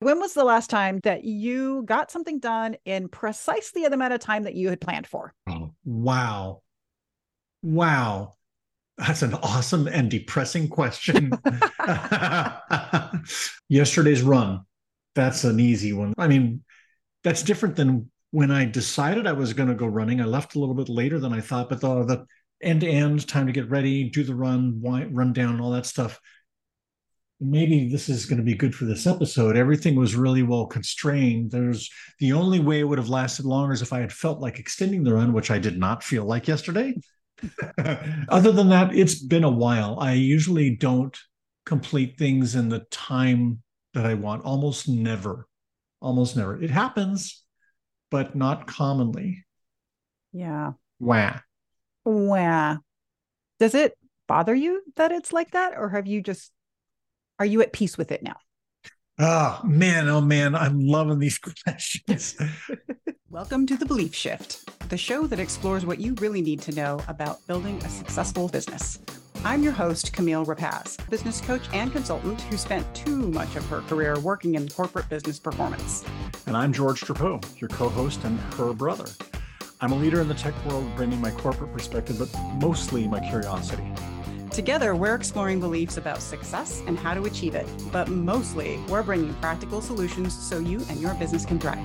When was the last time that you got something done in precisely the amount of time that you had planned for? Oh, wow. Wow. That's an awesome and depressing question. Yesterday's run. That's an easy one. I mean, that's different than when I decided I was going to go running. I left a little bit later than I thought, but the, the end to end time to get ready, do the run, run down, all that stuff maybe this is going to be good for this episode. Everything was really well constrained. There's the only way it would have lasted longer is if I had felt like extending the run, which I did not feel like yesterday. Other than that, it's been a while. I usually don't complete things in the time that I want, almost never. Almost never. It happens, but not commonly. Yeah. Wah. Wah. Does it bother you that it's like that? Or have you just are you at peace with it now? Oh man, oh man, I'm loving these questions. Welcome to The Belief Shift, the show that explores what you really need to know about building a successful business. I'm your host, Camille Rapacz, business coach and consultant who spent too much of her career working in corporate business performance. And I'm George Trapeau, your co host and her brother. I'm a leader in the tech world, bringing my corporate perspective, but mostly my curiosity. Together, we're exploring beliefs about success and how to achieve it, but mostly, we're bringing practical solutions so you and your business can thrive.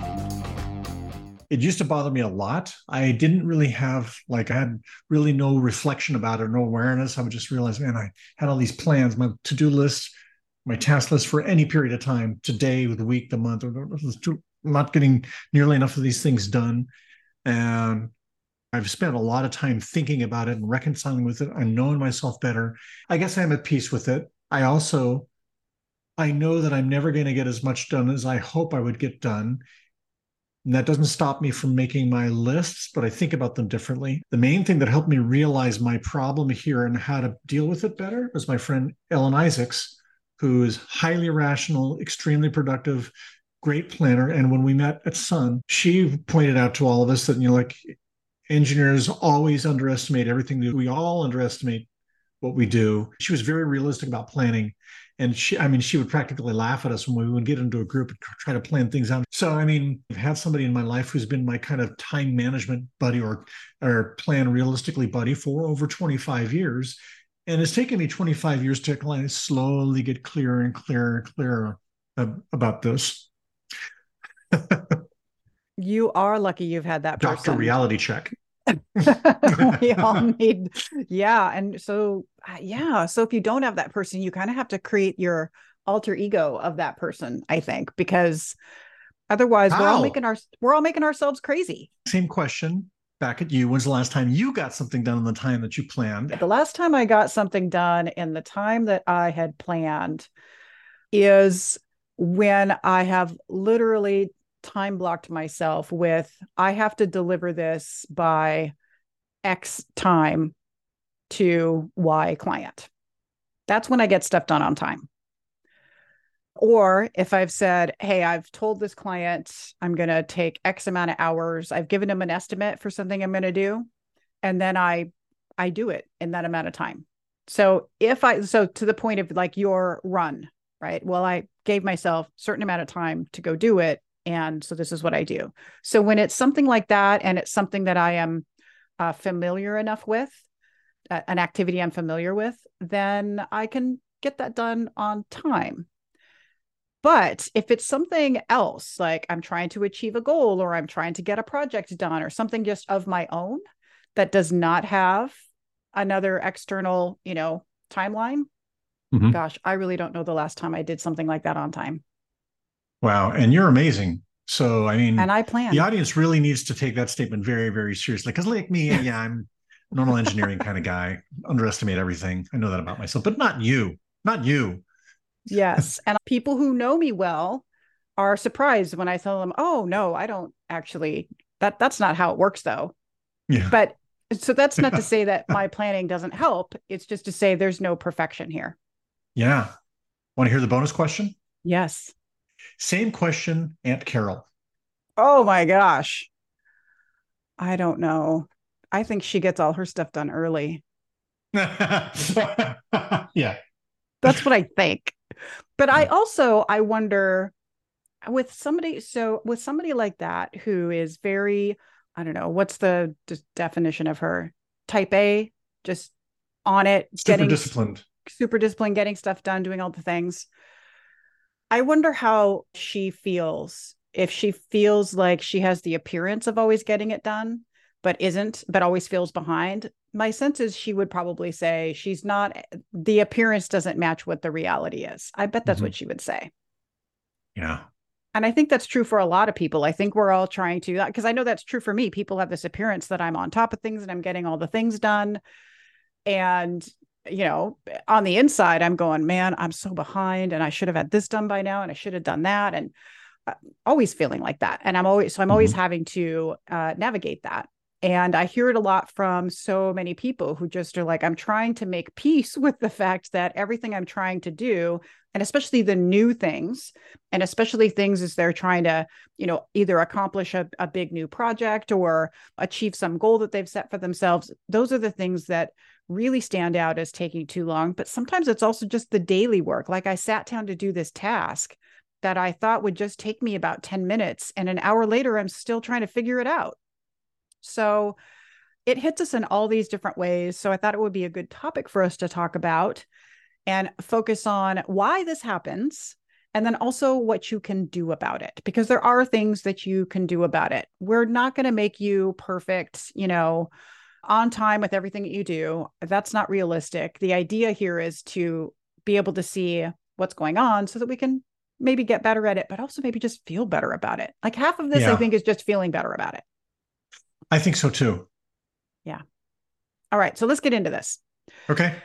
It used to bother me a lot. I didn't really have, like, I had really no reflection about it, no awareness. I would just realize, man, I had all these plans, my to do list, my task list for any period of time, today, the week, the month, or not getting nearly enough of these things done. And I've spent a lot of time thinking about it and reconciling with it. I'm knowing myself better. I guess I'm at peace with it. I also I know that I'm never going to get as much done as I hope I would get done. And that doesn't stop me from making my lists, but I think about them differently. The main thing that helped me realize my problem here and how to deal with it better was my friend Ellen Isaacs, who is highly rational, extremely productive, great planner. And when we met at Sun, she pointed out to all of us that, you know, like engineers always underestimate everything that we all underestimate what we do. She was very realistic about planning. And she, I mean, she would practically laugh at us when we would get into a group and try to plan things out. So, I mean, I've had somebody in my life who's been my kind of time management buddy or, or plan realistically buddy for over 25 years. And it's taken me 25 years to kind of slowly get clearer and clearer and clearer about this. You are lucky you've had that Doctor person. reality check. we all need, yeah. And so, uh, yeah. So if you don't have that person, you kind of have to create your alter ego of that person, I think, because otherwise How? we're all making our we're all making ourselves crazy. Same question back at you. When's the last time you got something done in the time that you planned? The last time I got something done in the time that I had planned is when I have literally time blocked myself with I have to deliver this by X time to Y client. That's when I get stuff done on time. Or if I've said, hey, I've told this client I'm going to take X amount of hours, I've given them an estimate for something I'm going to do, and then I I do it in that amount of time. So if I so to the point of like your run, right? Well, I gave myself certain amount of time to go do it and so this is what I do. So when it's something like that, and it's something that I am uh, familiar enough with, uh, an activity I'm familiar with, then I can get that done on time. But if it's something else, like I'm trying to achieve a goal or I'm trying to get a project done or something just of my own that does not have another external, you know, timeline, mm-hmm. gosh, I really don't know the last time I did something like that on time. Wow. And you're amazing. So, I mean, and I plan. The audience really needs to take that statement very, very seriously. Because, like me, yeah, I'm normal engineering kind of guy, underestimate everything. I know that about myself, but not you. Not you. Yes. and people who know me well are surprised when I tell them, oh, no, I don't actually, that that's not how it works, though. Yeah. But so that's not to say that my planning doesn't help. It's just to say there's no perfection here. Yeah. Want to hear the bonus question? Yes. Same question, Aunt Carol. Oh my gosh. I don't know. I think she gets all her stuff done early. yeah. That's what I think. But I also I wonder with somebody so with somebody like that who is very i don't know what's the d- definition of her type a just on it super getting disciplined super disciplined getting stuff done doing all the things i wonder how she feels if she feels like she has the appearance of always getting it done but isn't but always feels behind my sense is she would probably say she's not the appearance doesn't match what the reality is i bet that's Mhm. what she would say yeah and I think that's true for a lot of people. I think we're all trying to, because I know that's true for me. People have this appearance that I'm on top of things and I'm getting all the things done. And, you know, on the inside, I'm going, man, I'm so behind and I should have had this done by now and I should have done that. And uh, always feeling like that. And I'm always, so I'm always having to uh, navigate that. And I hear it a lot from so many people who just are like, I'm trying to make peace with the fact that everything I'm trying to do, and especially the new things, and especially things as they're trying to, you know, either accomplish a, a big new project or achieve some goal that they've set for themselves, those are the things that really stand out as taking too long. But sometimes it's also just the daily work. Like I sat down to do this task that I thought would just take me about 10 minutes. And an hour later, I'm still trying to figure it out. So it hits us in all these different ways. So I thought it would be a good topic for us to talk about and focus on why this happens and then also what you can do about it because there are things that you can do about it. We're not going to make you perfect, you know, on time with everything that you do. That's not realistic. The idea here is to be able to see what's going on so that we can maybe get better at it, but also maybe just feel better about it. Like half of this, I think, is just feeling better about it. I think so too. Yeah. All right, so let's get into this. Okay.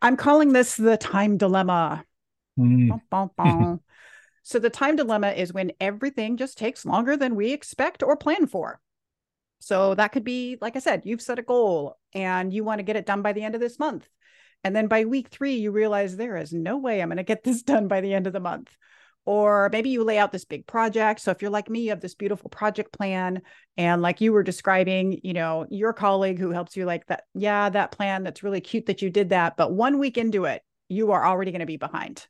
I'm calling this the time dilemma. Mm, Bum, bum, bum. so, the time dilemma is when everything just takes longer than we expect or plan for. So, that could be, like I said, you've set a goal and you want to get it done by the end of this month. And then by week three, you realize there is no way I'm going to get this done by the end of the month. Or maybe you lay out this big project. So, if you're like me, you have this beautiful project plan. And like you were describing, you know, your colleague who helps you, like that, yeah, that plan, that's really cute that you did that. But one week into it, you are already going to be behind.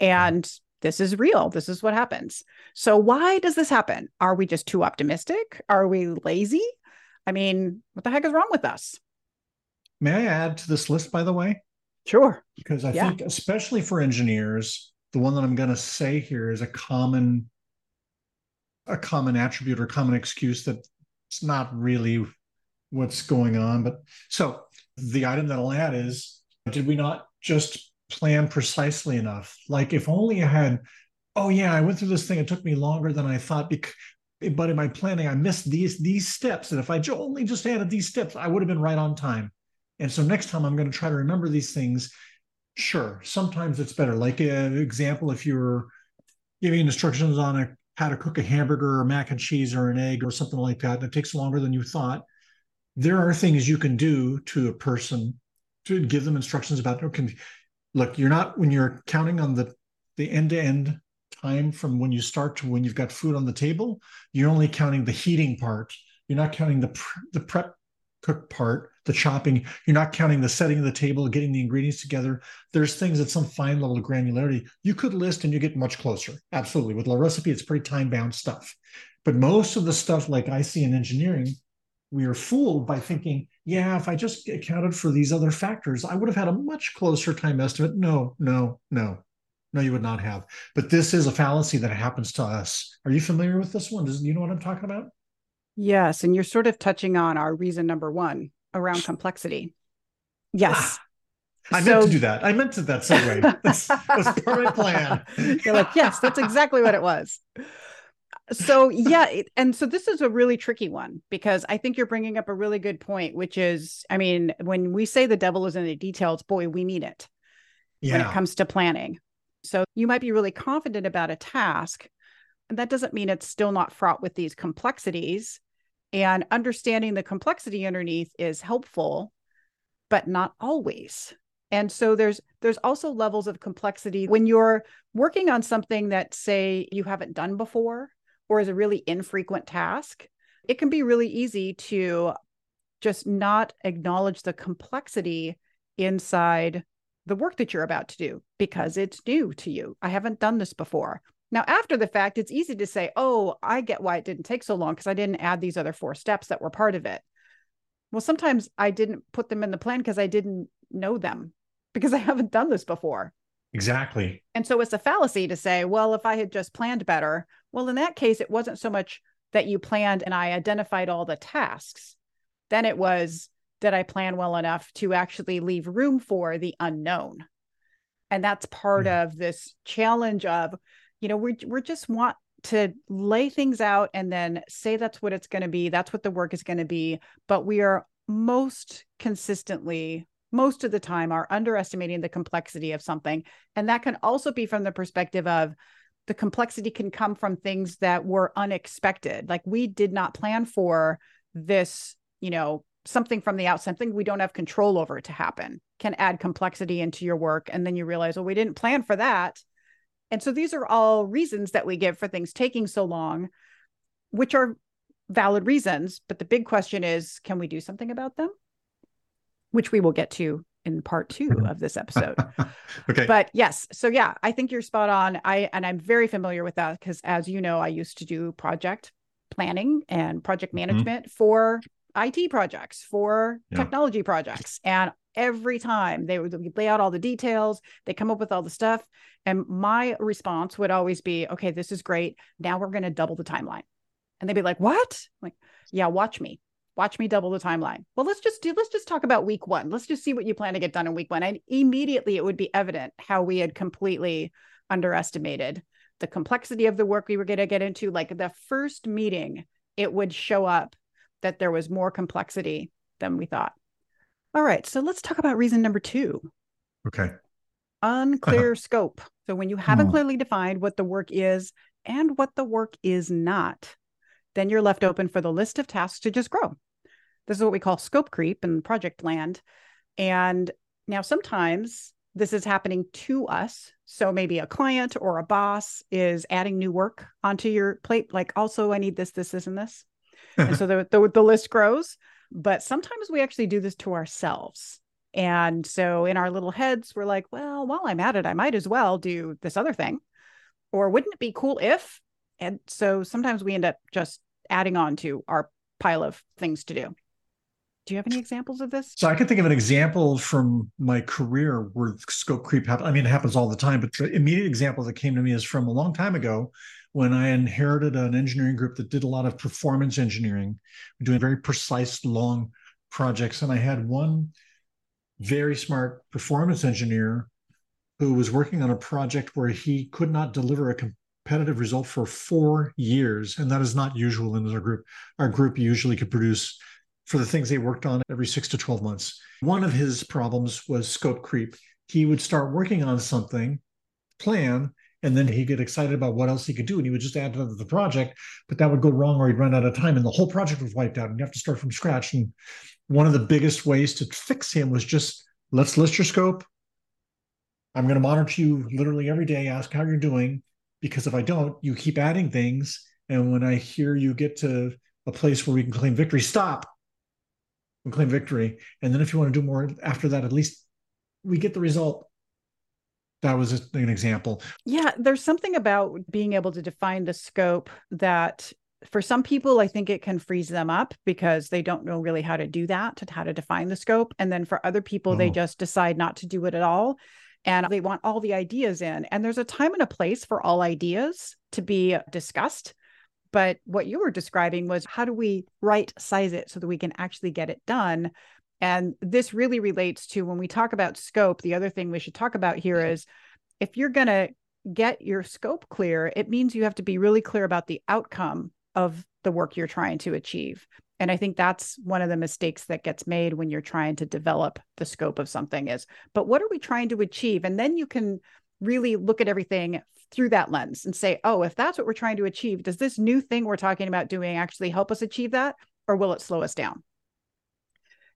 And this is real. This is what happens. So, why does this happen? Are we just too optimistic? Are we lazy? I mean, what the heck is wrong with us? May I add to this list, by the way? Sure. Because I Yeah. think, especially for engineers, the one that I'm going to say here is a common, a common attribute or common excuse that it's not really what's going on. But so the item that I'll add is, did we not just plan precisely enough? Like if only I had, oh yeah, I went through this thing. It took me longer than I thought. Because, but in my planning, I missed these these steps. And if I only just added these steps, I would have been right on time. And so next time I'm going to try to remember these things. Sure, sometimes it's better. Like an example, if you're giving instructions on a, how to cook a hamburger or mac and cheese or an egg or something like that, and it takes longer than you thought. There are things you can do to a person to give them instructions about. Okay, look, you're not when you're counting on the the end to end time from when you start to when you've got food on the table. You're only counting the heating part. You're not counting the pr- the prep cook part, the chopping. You're not counting the setting of the table, getting the ingredients together. There's things at some fine level of granularity you could list and you get much closer. Absolutely. With La Recipe, it's pretty time bound stuff. But most of the stuff, like I see in engineering, we are fooled by thinking, yeah, if I just accounted for these other factors, I would have had a much closer time estimate. No, no, no, no, you would not have. But this is a fallacy that happens to us. Are you familiar with this one? Does you know what I'm talking about? Yes. And you're sort of touching on our reason number one around complexity. Yes. Ah, I So- meant to do that. I meant to that segue. That's, that's part of my plan. You're like, yes, that's exactly what it was. So, yeah. it- And so this is a really tricky one because I think you're bringing up a really good point, which is, I mean, when we say the devil is in the details, boy, we mean it when it comes to planning. So you might be really confident about a task. And that doesn't mean it's still not fraught with these complexities. And understanding the complexity underneath is helpful, but not always. And so there's there's also levels of complexity when you're working on something that say you haven't done before or is a really infrequent task. It can be really easy to just not acknowledge the complexity inside the work that you're about to do because it's new to you. I haven't done this before. Now, after the fact, it's easy to say, oh, I get why it didn't take so long because I didn't add these other four steps that were part of it. Well, sometimes I didn't put them in the plan because I didn't know them because I haven't done this before. Exactly. And so it's a fallacy to say, well, if I had just planned better, well, in that case, it wasn't so much that you planned and I identified all the tasks. Then it was, did I plan well enough to actually leave room for the unknown? And that's part mm-hmm. of this challenge of, you know, we we just want to lay things out and then say that's what it's going to be, that's what the work is going to be, but we are most consistently most of the time are underestimating the complexity of something. And that can also be from the perspective of the complexity can come from things that were unexpected. Like we did not plan for this, you know, something from the outside, something we don't have control over to happen can add complexity into your work. And then you realize, well, we didn't plan for that. And so these are all reasons that we give for things taking so long, which are valid reasons. But the big question is, can we do something about them? Which we will get to in part two of this episode. okay. But yes, so yeah, I think you're spot on. I and I'm very familiar with that because as you know, I used to do project planning and project mm-hmm. management mm-hmm. for IT projects, for yeah. technology projects. And every time they would lay out all the details, they come up with all the stuff. And my response would always be, okay, this is great. Now we're going to double the timeline. And they'd be like, what? I'm like, yeah, watch me watch me double the timeline. Well, let's just do, let's just talk about week one. Let's just see what you plan to get done in week one. And immediately it would be evident how we had completely underestimated the complexity of the work we were going to get into. Like the first meeting, it would show up that there was more complexity than we thought. All right. So let's talk about reason number two. Okay. Unclear scope. So when you haven't oh. clearly defined what the work is and what the work is not, then you're left open for the list of tasks to just grow. This is what we call scope creep in project land. And now sometimes this is happening to us. So maybe a client or a boss is adding new work onto your plate, like also I need this, this, this, and this. and so the, the, the list grows. But sometimes we actually do this to ourselves. And so in our little heads, we're like, well, while I'm at it, I might as well do this other thing. Or wouldn't it be cool if? And so sometimes we end up just adding on to our pile of things to do. Do you have any examples of this? So I can think of an example from my career where scope creep happens. I mean, it happens all the time, but the immediate example that came to me is from a long time ago when I inherited an engineering group that did a lot of performance engineering, doing very precise, long projects. And I had one very smart performance engineer who was working on a project where he could not deliver a competitive result for four years. And that is not usual in our group. Our group usually could produce for the things they worked on every six to 12 months. One of his problems was scope creep. He would start working on something, plan, and then he'd get excited about what else he could do and he would just add to the project but that would go wrong or he'd run out of time and the whole project was wiped out and you have to start from scratch and one of the biggest ways to fix him was just let's list your scope i'm going to monitor you literally every day ask how you're doing because if I don't, you keep adding things. And when I hear you get to a place where we can claim victory, stop and claim victory. And then if you want to do more after that, at least we get the result. That was an example. Yeah, there's something about being able to define the scope that for some people, I think it can freeze them up because they don't know really how to do that, how to define the scope. And then for other people, oh. they just decide not to do it at all and they want all the ideas in. And there's a time and a place for all ideas to be discussed. But what you were describing was how do we right size it so that we can actually get it done? And this really relates to when we talk about scope. The other thing we should talk about here is if you're going to get your scope clear, it means you have to be really clear about the outcome of the work you're trying to achieve. And I think that's one of the mistakes that gets made when you're trying to develop the scope of something is, but what are we trying to achieve? And then you can really look at everything through that lens and say, oh, if that's what we're trying to achieve, does this new thing we're talking about doing actually help us achieve that? Or will it slow us down?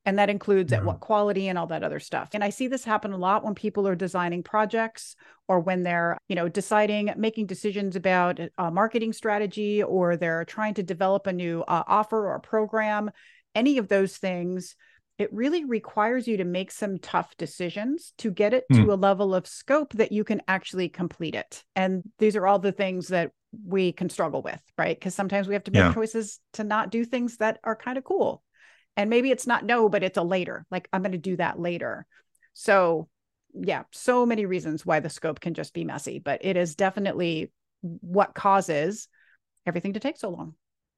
and that includes yeah. at what quality and all that other stuff and i see this happen a lot when people are designing projects or when they're you know deciding making decisions about a marketing strategy or they're trying to develop a new uh, offer or program any of those things it really requires you to make some tough decisions to get it mm. to a level of scope that you can actually complete it. And these are all the things that we can struggle with, right? Because sometimes we have to make yeah. choices to not do things that are kind of cool. And maybe it's not no, but it's a later, like I'm going to do that later. So, yeah, so many reasons why the scope can just be messy, but it is definitely what causes everything to take so long.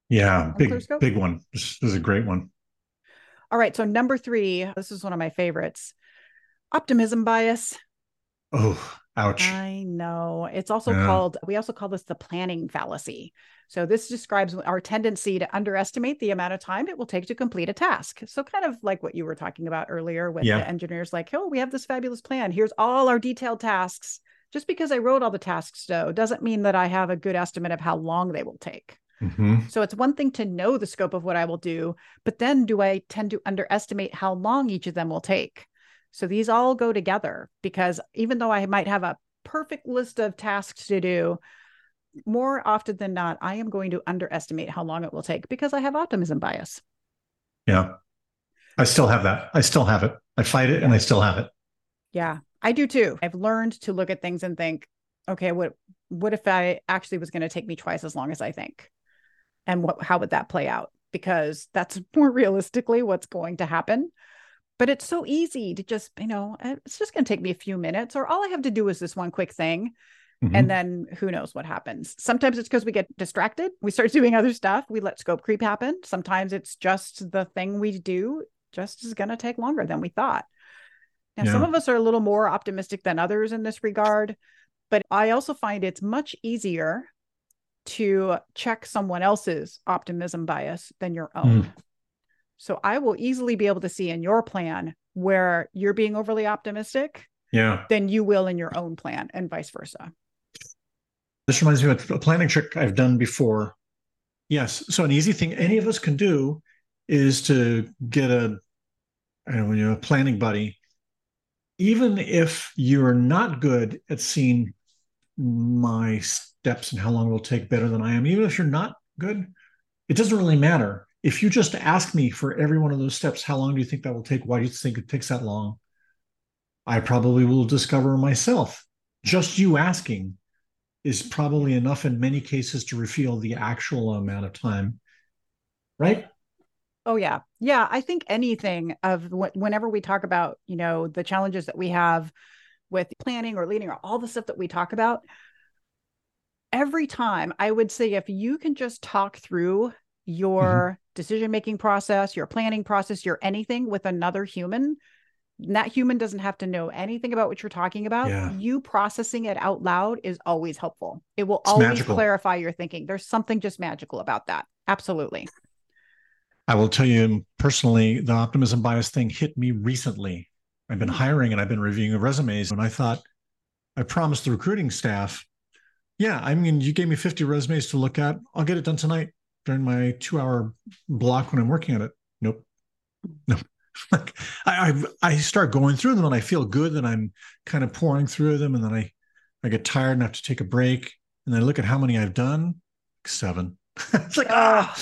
Yeah, big big one. This, this is a great one. All right, so number 3, this is one of my favorites. Optimism bias. Oh, ouch. I know. It's also yeah. called we also call this the planning fallacy. So this describes our tendency to underestimate the amount of time it will take to complete a task. So kind of like what you were talking about earlier with yeah. the engineers like, "Oh, we have this fabulous plan. Here's all our detailed tasks." Just because I wrote all the tasks though doesn't mean that I have a good estimate of how long they will take. Mm-hmm. So it's one thing to know the scope of what I will do, but then do I tend to underestimate how long each of them will take? So these all go together because even though I might have a perfect list of tasks to do, more often than not, I am going to underestimate how long it will take because I have optimism bias. Yeah. I still have that. I still have it. I fight it and I still have it. Yeah, I do too. I've learned to look at things and think, okay, what what if I actually was going to take me twice as long as I think? And what how would that play out? Because that's more realistically what's going to happen. But it's so easy to just you know eh, it's just going to take me a few minutes or all i have to do is this one quick thing mm-hmm. and then who knows what happens. Sometimes it's because we get distracted we start doing other stuff we let scope creep happen. Sometimes it's just the thing we do just is going to take longer than we thought. Now yeah. some of us are a little more optimistic than others in this regard but i also find it's much easier to check someone else's optimism bias than your own. Mm. So I will easily be able to see in your plan where you're being overly optimistic yeah than you will in your own plan and vice versa. This reminds me of a planning trick I've done before. Yes. So an easy thing any of us can do is to get a I don't know, a planning buddy. Even if you're not good at seeing my steps and how long it will take better than I am, even if you're not good, it doesn't really matter. If you just ask me for every one of those steps, how long do you think that will take? Why do you think it takes that long? I probably will discover myself. Just you asking is probably enough in many cases to reveal the actual amount of time. Right? Oh yeah. Yeah, I think anything of whenever we talk about, you know, the challenges that we have with planning or leading or all the stuff that we talk about, every time I would say if you can just talk through your mm-hmm. decision making process, your planning process, your anything with another human, that human doesn't have to know anything about what you're talking about. Yeah. You processing it out loud is always helpful. It will it's always magical. clarify your thinking. There's something just magical about that. Absolutely. I will tell you personally, the optimism bias thing hit me recently. I've been hmm. hiring and I've been reviewing resumes, and I thought I promised the recruiting staff yeah, I mean, you gave me 50 resumes to look at. I'll get it done tonight during my two hour block when I'm working on it. Nope. Nope. like I, I, I start going through them and I feel good that I'm kind of pouring through them and then I I get tired and have to take a break and then I look at how many I've done seven it's like ah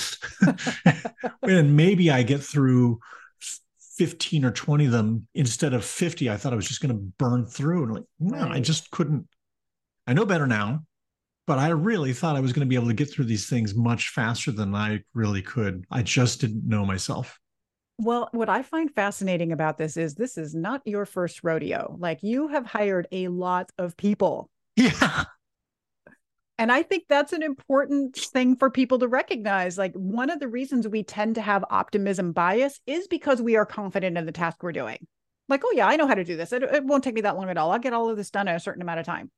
and maybe I get through 15 or 20 of them instead of 50 I thought I was just going to burn through and like no. I just couldn't I know better now but I really thought I was going to be able to get through these things much faster than I really could. I just didn't know myself. Well, what I find fascinating about this is this is not your first rodeo. Like you have hired a lot of people. Yeah. And I think that's an important thing for people to recognize. Like one of the reasons we tend to have optimism bias is because we are confident in the task we're doing. Like, oh, yeah, I know how to do this. It, it won't take me that long at all. I'll get all of this done in a certain amount of time.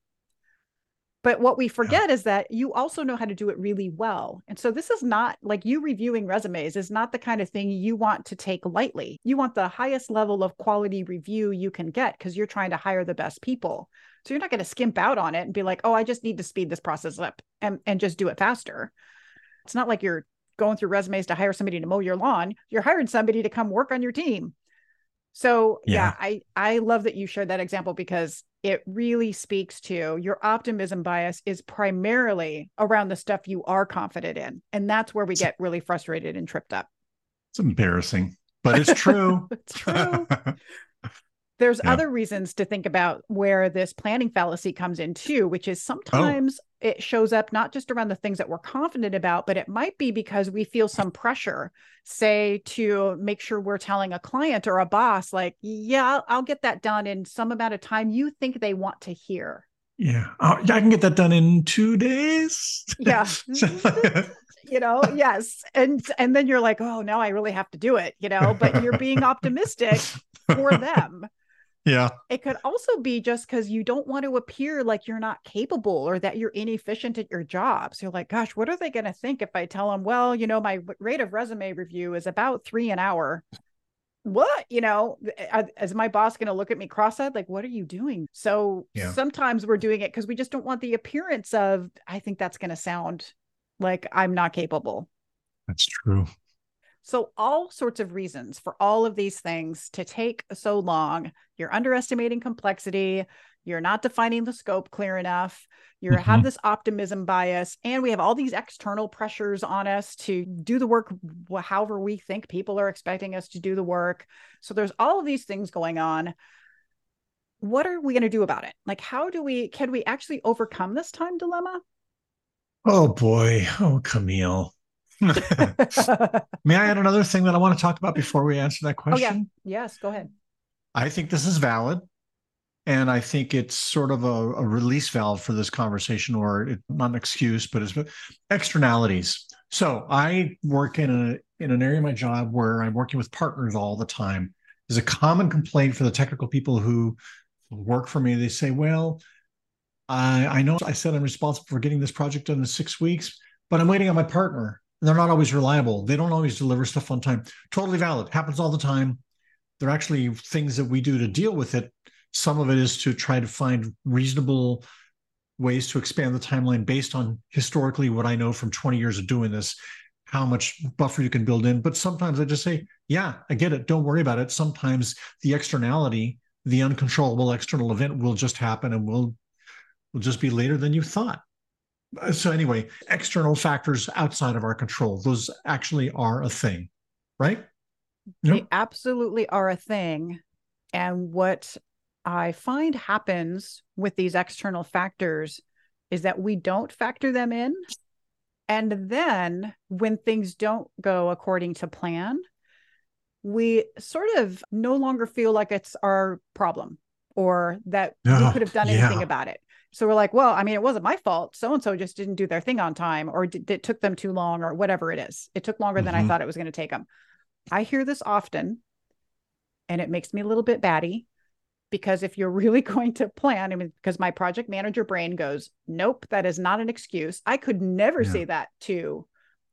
But what we forget yeah. is that you also know how to do it really well. And so this is not like you reviewing resumes is not the kind of thing you want to take lightly. You want the highest level of quality review you can get because you're trying to hire the best people. So you're not going to skimp out on it and be like, oh, I just need to speed this process up and, and just do it faster. It's not like you're going through resumes to hire somebody to mow your lawn. You're hiring somebody to come work on your team. So yeah. yeah, I I love that you shared that example because it really speaks to your optimism bias is primarily around the stuff you are confident in. And that's where we get really frustrated and tripped up. It's embarrassing, but it's true. it's true. There's Yeah. other reasons to think about where this planning fallacy comes in too, which is oh. sometimes it shows up not just around the things that we're confident about, but it might be because we feel some pressure, say, to make sure we're telling a client or a boss, like, yeah, I'll, I'll get that done in some amount of time you think they want to hear. yeah. Oh, yeah, I can get that done in two days. Yeah. you know yes and and then you're like oh no i really have to do it you know but you're being optimistic for them yeah. it could also be just because you don't want to appear like you're not capable or that you're inefficient at your job so you're like gosh what are they going to think if i tell them well you know my rate of resume review is about three an hour what you know eh, is my boss going to look at me cross-eyed like what are you doing so Yeah. sometimes we're doing it because we just don't want the appearance of i think that's going to sound like i'm not capable That's true. So, all sorts of reasons for all of these things to take so long. You're underestimating complexity. You're not defining the scope clear enough. You have Mhm. this optimism bias, and we have all these external pressures on us to do the work however we think people are expecting us to do the work. So, there's all of these things going on. What are we going to do about it? Like, how do we, can we actually overcome this time dilemma? Oh boy. Oh, Camille. May I add another thing that I want to talk about before we answer that question? Oh, yeah. yes, go ahead. I think this is valid. And I think it's sort of a, a release valve for this conversation, or it, not an excuse, but it's externalities. So I work in a in an area of my job where I'm working with partners all the time. There's a common complaint for the technical people who work for me. They say, "Well, I I know I said I'm responsible for getting this project done in six weeks, but I'm waiting on my partner. They're not always reliable. They don't always deliver stuff on time. Totally valid. Happens all the time. There are actually things that we do to deal with it. Some of it is to try to find reasonable ways to expand the timeline based on historically what I know from 20 years of doing this, how much buffer you can build in. But sometimes I just say, yeah, I get it. Don't worry about it. Sometimes the externality, the uncontrollable external event will just happen and will will just be later than you thought. So anyway, external factors outside of our control, those actually are a thing, right? They Yep. absolutely are a thing. And what I find happens with these external factors is that we don't factor them in. And then when things don't go according to plan, we sort of no longer feel like it's our problem or that we could have done anything yeah. about it. So we're like, well, I mean, it wasn't my fault. So and so just didn't do their thing on time, or d- it took them too long, or whatever it is. It took longer than I Mhm. thought it was going to take them. I hear this often, and it makes me a little bit batty because if you're really going to plan, I mean, because my project manager brain goes, nope, that is not an excuse. I could never Yeah. say that to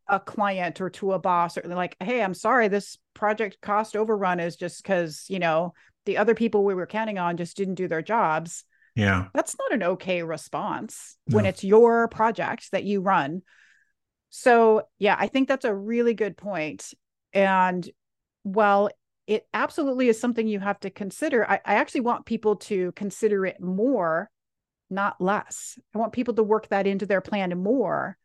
a client or to a boss or like, hey, I'm sorry, this project cost overrun is just because, you know, the other people we were counting on just didn't do their jobs Yeah. that's not an okay response when it's your project that you run. So, yeah, I think that's a really good point. And while it absolutely is something you have to consider, I, I actually want people to consider it more, not less. I want people to work that into their plan more,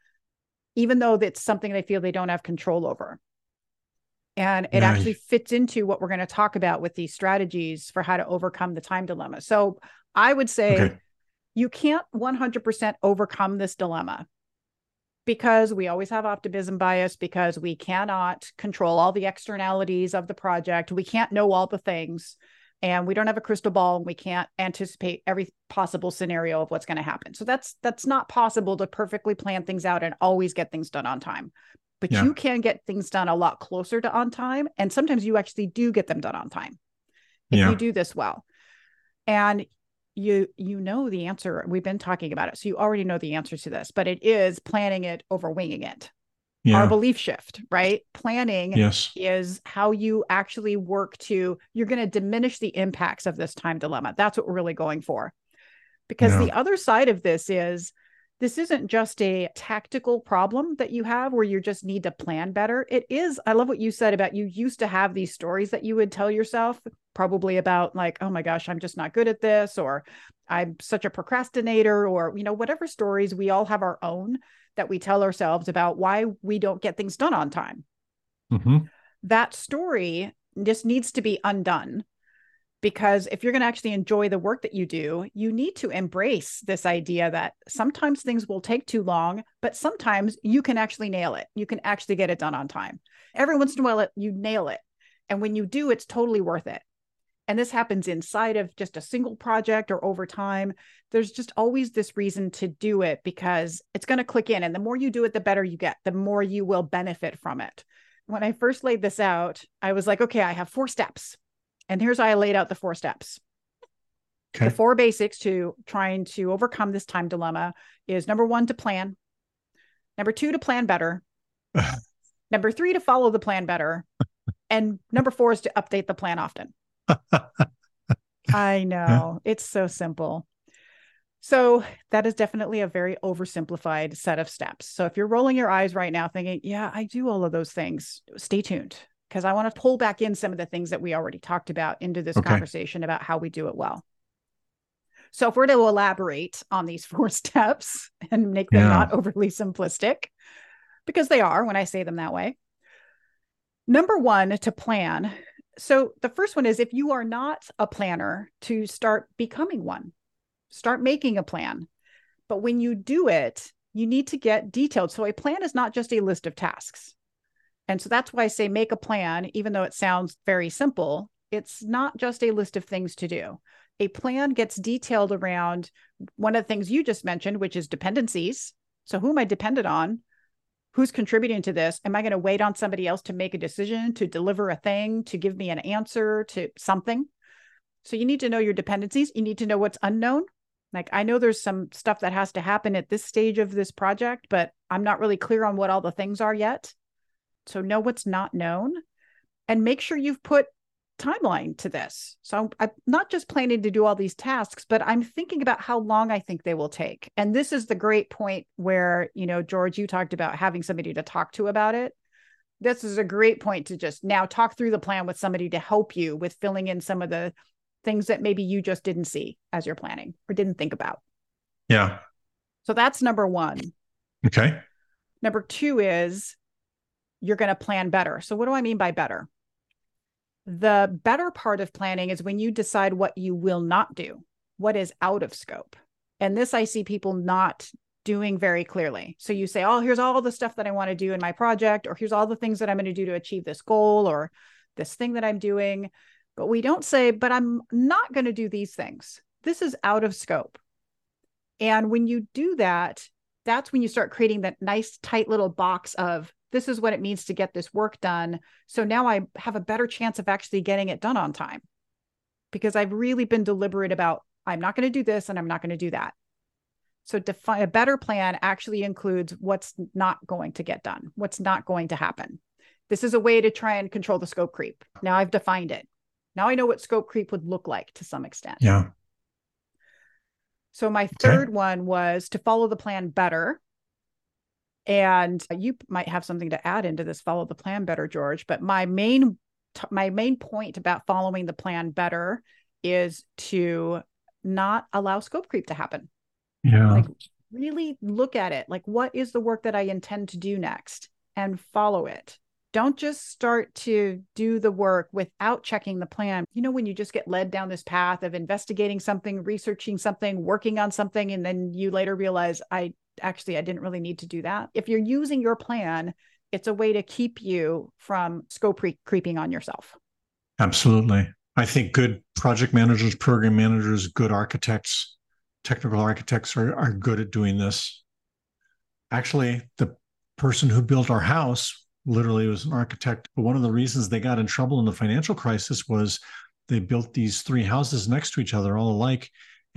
even though that's something they feel they don't have control over. And it Yeah. actually fits into what we're going to talk about with these strategies for how to overcome the time dilemma. So I would say Okay. you can't 100% overcome this dilemma because we always have optimism bias because we cannot control all the externalities of the project we can't know all the things and we don't have a crystal ball and we can't anticipate every possible scenario of what's going to happen so that's that's not possible to perfectly plan things out and always get things done on time but Yeah. you can get things done a lot closer to on time and sometimes you actually do get them done on time if Yeah. you do this well and you you know the answer we've been talking about it so you already know the answer to this but it is planning it over winging it. Our belief shift right? Planning Yes. is how you actually work to you're going to diminish the impacts of this time dilemma. That's what we're really going for. Because Yeah. the other side of this is this isn't just a tactical problem that you have where you just need to plan better. It is i love what you said about you used to have these stories that you would tell yourself probably about like oh my gosh i'm just not good at this or i'm such a procrastinator or you know whatever stories we all have our own that we tell ourselves about why we don't get things done on time hmm that story just needs to be undone because if you're going to actually enjoy the work that you do, you need to embrace this idea that sometimes things will take too long, but sometimes you can actually nail it. You can actually get it done on time. Every once in a while, you nail it. And when you do, it's totally worth it. And this happens inside of just a single project or over time. There's just always this reason to do it because it's going to click in. And the more you do it, the better you get, the more you will benefit from it. When I first laid this out, I was like, okay, I have four steps and here's how I laid out the four steps. Okay. The four basics to trying to overcome this time dilemma is number one, to plan. Number two, to plan better. number three, to follow the plan better. and number four is to update the plan often. I know it's so simple. So that is definitely a very oversimplified set of steps. So if you're rolling your eyes right now thinking, yeah, I do all of those things, stay tuned because I want to pull back in some of the things that we already talked about into this okay. conversation about how we do it well. So, if we're to elaborate on these four steps and make them yeah. not overly simplistic, because they are when I say them that way. Number one, to plan. So, the first one is if you are not a planner, to start becoming one, start making a plan. But when you do it, you need to get detailed. So, a plan is not just a list of tasks. And so that's why I say make a plan, even though it sounds very simple. It's not just a list of things to do. A plan gets detailed around one of the things you just mentioned, which is dependencies. So, who am I dependent on? Who's contributing to this? Am I going to wait on somebody else to make a decision, to deliver a thing, to give me an answer to something? So, you need to know your dependencies. You need to know what's unknown. Like, I know there's some stuff that has to happen at this stage of this project, but I'm not really clear on what all the things are yet. So know what's not known and make sure you've put timeline to this. So I'm not just planning to do all these tasks, but I'm thinking about how long I think they will take. And this is the great point where, you know, George, you talked about having somebody to talk to about it. This is a great point to just now talk through the plan with somebody to help you with filling in some of the things that maybe you just didn't see as you're planning or didn't think about. Yeah. So that's number one. Okay. Number two is you're going to plan better. So, what do I mean by better? The better part of planning is when you decide what you will not do, what is out of scope. And this I see people not doing very clearly. So you say, oh, here's all the stuff that I want to do in my project, or here's all the things that I'm going to do to achieve this goal or this thing that I'm doing. But we don't say, but I'm not going to do these things. This is out of scope. And when you do that, that's when you start creating that nice, tight little box of this is what it means to get this work done. So now I have a better chance of actually getting it done on time because I've really been deliberate about I'm not going to do this and I'm not going to do that. So define a better plan actually includes what's not going to get done, what's not going to happen. This is a way to try and control the scope creep. Now I've defined it. Now I know what scope creep would look like to some extent. Yeah. So my third okay. one was to follow the plan better. And you might have something to add into this follow the plan better, George. But my main my main point about following the plan better is to not allow scope creep to happen. Yeah. Like really look at it. Like what is the work that I intend to do next and follow it. Don't just start to do the work without checking the plan. You know, when you just get led down this path of investigating something, researching something, working on something, and then you later realize, I actually, I didn't really need to do that. If you're using your plan, it's a way to keep you from scope pre- creeping on yourself. Absolutely. I think good project managers, program managers, good architects, technical architects are, are good at doing this. Actually, the person who built our house literally was an architect. But one of the reasons they got in trouble in the financial crisis was they built these three houses next to each other, all alike.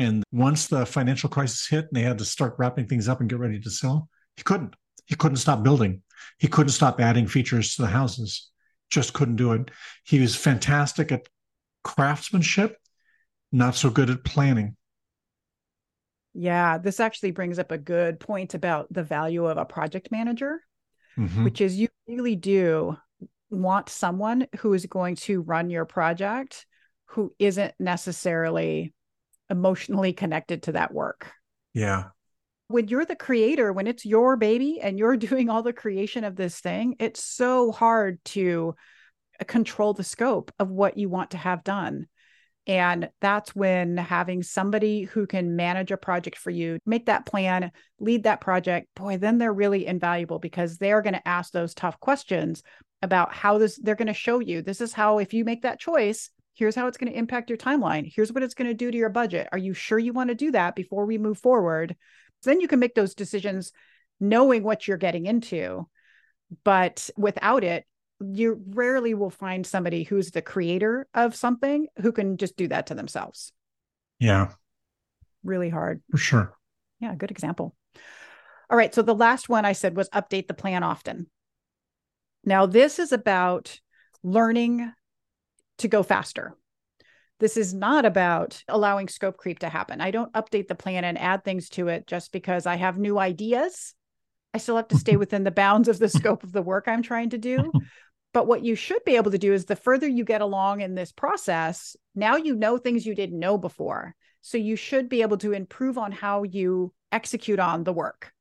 And once the financial crisis hit and they had to start wrapping things up and get ready to sell, he couldn't. He couldn't stop building. He couldn't stop adding features to the houses. Just couldn't do it. He was fantastic at craftsmanship, not so good at planning. Yeah, this actually brings up a good point about the value of a project manager, mm-hmm. which is you really do want someone who is going to run your project who isn't necessarily emotionally connected to that work. Yeah. When you're the creator, when it's your baby and you're doing all the creation of this thing, it's so hard to control the scope of what you want to have done. And that's when having somebody who can manage a project for you, make that plan, lead that project, boy, then they're really invaluable because they're going to ask those tough questions about how this, they're going to show you this is how, if you make that choice, here's how it's going to impact your timeline. Here's what it's going to do to your budget. Are you sure you want to do that before we move forward? So then you can make those decisions knowing what you're getting into. But without it, you rarely will find somebody who's the creator of something who can just do that to themselves. Yeah. Really hard. For sure. Yeah, good example. All right. So the last one I said was update the plan often. Now, this is about learning to go faster. This is not about allowing scope creep to happen. I don't update the plan and add things to it just because I have new ideas. I still have to stay within the bounds of the scope of the work I'm trying to do. But what you should be able to do is the further you get along in this process, now you know things you didn't know before. So you should be able to improve on how you execute on the work.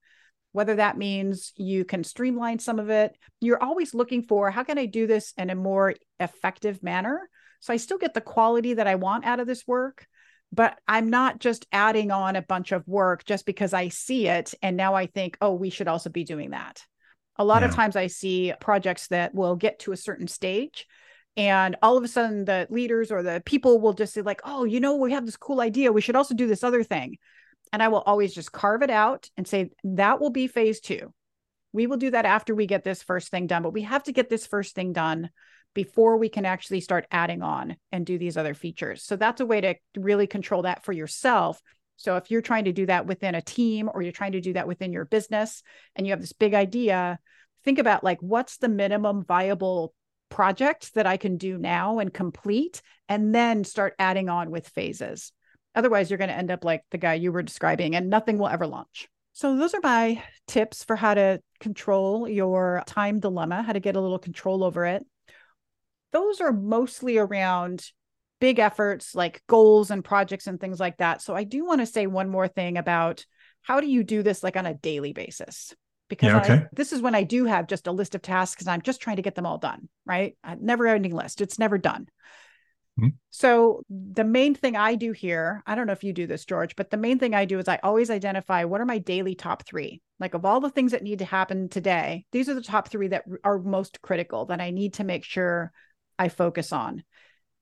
Whether that means you can streamline some of it, you're always looking for how can I do this in a more effective manner? So I still get the quality that I want out of this work, but I'm not just adding on a bunch of work just because I see it. And now I think, oh, we should also be doing that. A lot yeah. of times I see projects that will get to a certain stage and all of a sudden the leaders or the people will just say like, "Oh, you know, we have this cool idea. We should also do this other thing." And I will always just carve it out and say that will be phase 2. We will do that after we get this first thing done, but we have to get this first thing done before we can actually start adding on and do these other features. So that's a way to really control that for yourself so if you're trying to do that within a team or you're trying to do that within your business and you have this big idea, think about like what's the minimum viable project that I can do now and complete and then start adding on with phases. Otherwise, you're going to end up like the guy you were describing and nothing will ever launch. So, those are my tips for how to control your time dilemma, how to get a little control over it. Those are mostly around big efforts like goals and projects and things like that. So I do want to say one more thing about how do you do this like on a daily basis? Because yeah, okay. I, this is when I do have just a list of tasks and I'm just trying to get them all done, right? A never ending list. It's never done. Mm-hmm. So the main thing I do here, I don't know if you do this, George, but the main thing I do is I always identify what are my daily top three. Like of all the things that need to happen today, these are the top three that are most critical that I need to make sure I focus on.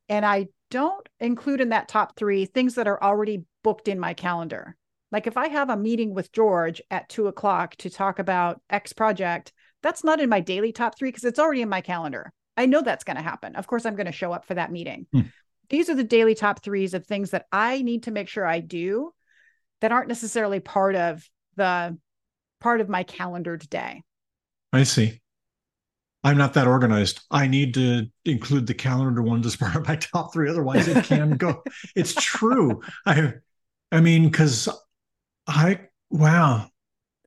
And I don't include in that top three things that are already booked in my calendar. Like if I have a meeting with George at two o'clock to talk about X project, that's not in my daily top three because it's already in my calendar. I know that's going to happen. Of course, I'm going to show up for that meeting. Hmm. These are the daily top threes of things that I need to make sure I do that aren't necessarily part of the part of my calendared day. I see. I'm not that organized. I need to include the calendar one as part of my top three. Otherwise, it can go. It's true. I, I mean, because I wow,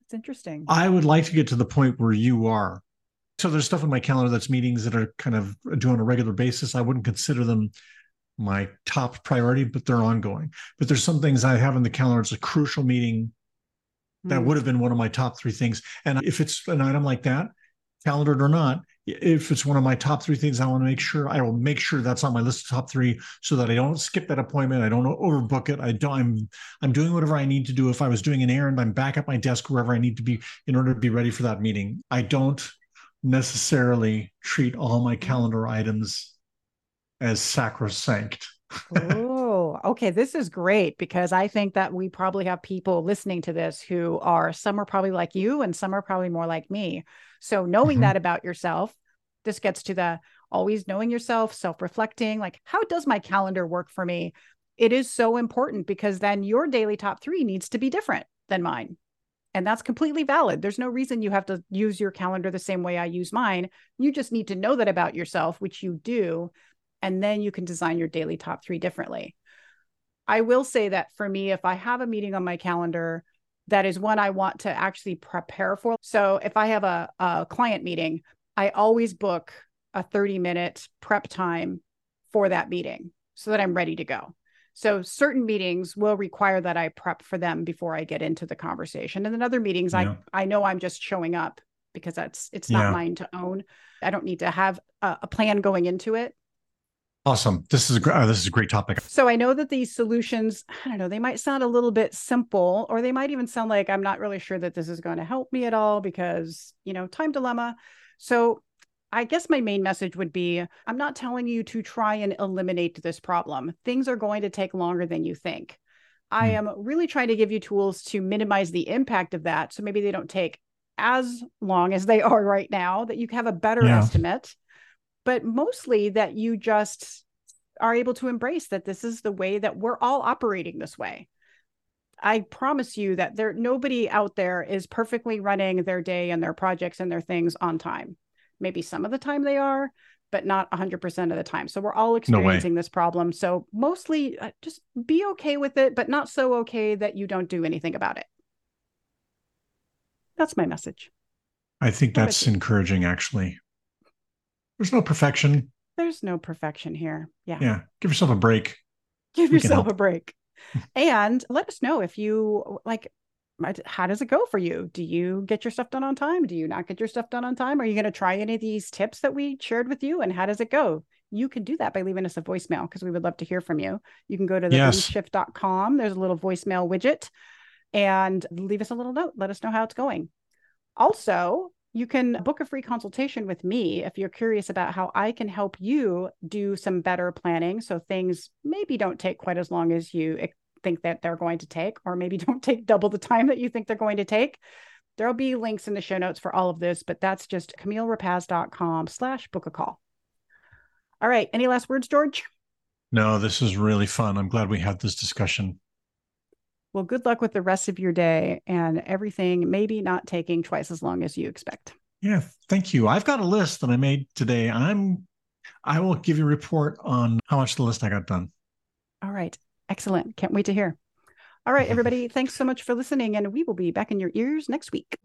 it's interesting. I would like to get to the point where you are. So there's stuff in my calendar that's meetings that are kind of doing on a regular basis. I wouldn't consider them my top priority, but they're ongoing. But there's some things I have in the calendar. It's a crucial meeting that mm. would have been one of my top three things. And if it's an item like that, calendared or not, if it's one of my top three things I want to make sure, I will make sure that's on my list of top three so that I don't skip that appointment. I don't overbook it. I don't, I'm, I'm doing whatever I need to do. If I was doing an errand, I'm back at my desk wherever I need to be in order to be ready for that meeting. I don't necessarily treat all my calendar items as sacrosanct. oh, okay. This is great because I think that we probably have people listening to this who are some are probably like you and some are probably more like me. So knowing mm-hmm. that about yourself, this gets to the always knowing yourself, self-reflecting, like how does my calendar work for me? It is so important because then your daily top 3 needs to be different than mine. And that's completely valid. There's no reason you have to use your calendar the same way I use mine. You just need to know that about yourself, which you do and then you can design your daily top three differently. I will say that for me, if I have a meeting on my calendar, that is one I want to actually prepare for. So if I have a, a client meeting, I always book a 30 minute prep time for that meeting so that I'm ready to go. So certain meetings will require that I prep for them before I get into the conversation. And then other meetings, yeah. I, I know I'm just showing up because that's it's not Yeah. mine to own. I don't need to have a, a plan going into it. Awesome. This is a uh, this is a great topic. So I know that these solutions, I don't know, they might sound a little bit simple, or they might even sound like I'm not really sure that this is going to help me at all because, you know, time dilemma. So I guess my main message would be I'm not telling you to try and eliminate this problem. Things are going to take longer than you think. I Hmm. am really trying to give you tools to minimize the impact of that. So maybe they don't take as long as they are right now, that you have a better Yeah. estimate, but mostly that you just are able to embrace that this is the way that we're all operating this way. I promise you that there nobody out there is perfectly running their day and their projects and their things on time. Maybe some of the time they are, but not 100% of the time. So we're all No experiencing this problem. So mostly uh, just be okay with it, but not so okay that you don't do anything about it. That's my message. I think that's encouraging. Actually, there's no perfection. There's no perfection here. Yeah. Yeah, give yourself a break. give We yourself a break and let us know if you like how does it go for you? Do you get your stuff done on time? Do you not get your stuff done on time? Are you going to try any of these tips that we shared with you and how does it go? You can do that by leaving us a voicemail because we would love to hear from you. You can go to the Yes. shift.com there's a little voicemail widget and leave us a little note. Let us know how it's going. Also you can book a free consultation with me if you're curious about how I can help you do some better planning so things maybe don't take quite as long as you think that they're going to take, or maybe don't take double the time that you think they're going to take. There'll be links in the show notes for all of this, but that's just CamilleRapacz.com slash book a call. All right. Any last words, George? No, this is really fun. I'm glad we had this discussion. Well, good luck with the rest of your day and everything maybe not taking twice as long as you expect. Yeah, thank you. I've got a list that I made today. I'm I will give you a report on how much the list I got done. All right. Excellent. Can't wait to hear. All right, everybody. Thanks so much for listening, and we will be back in your ears next week.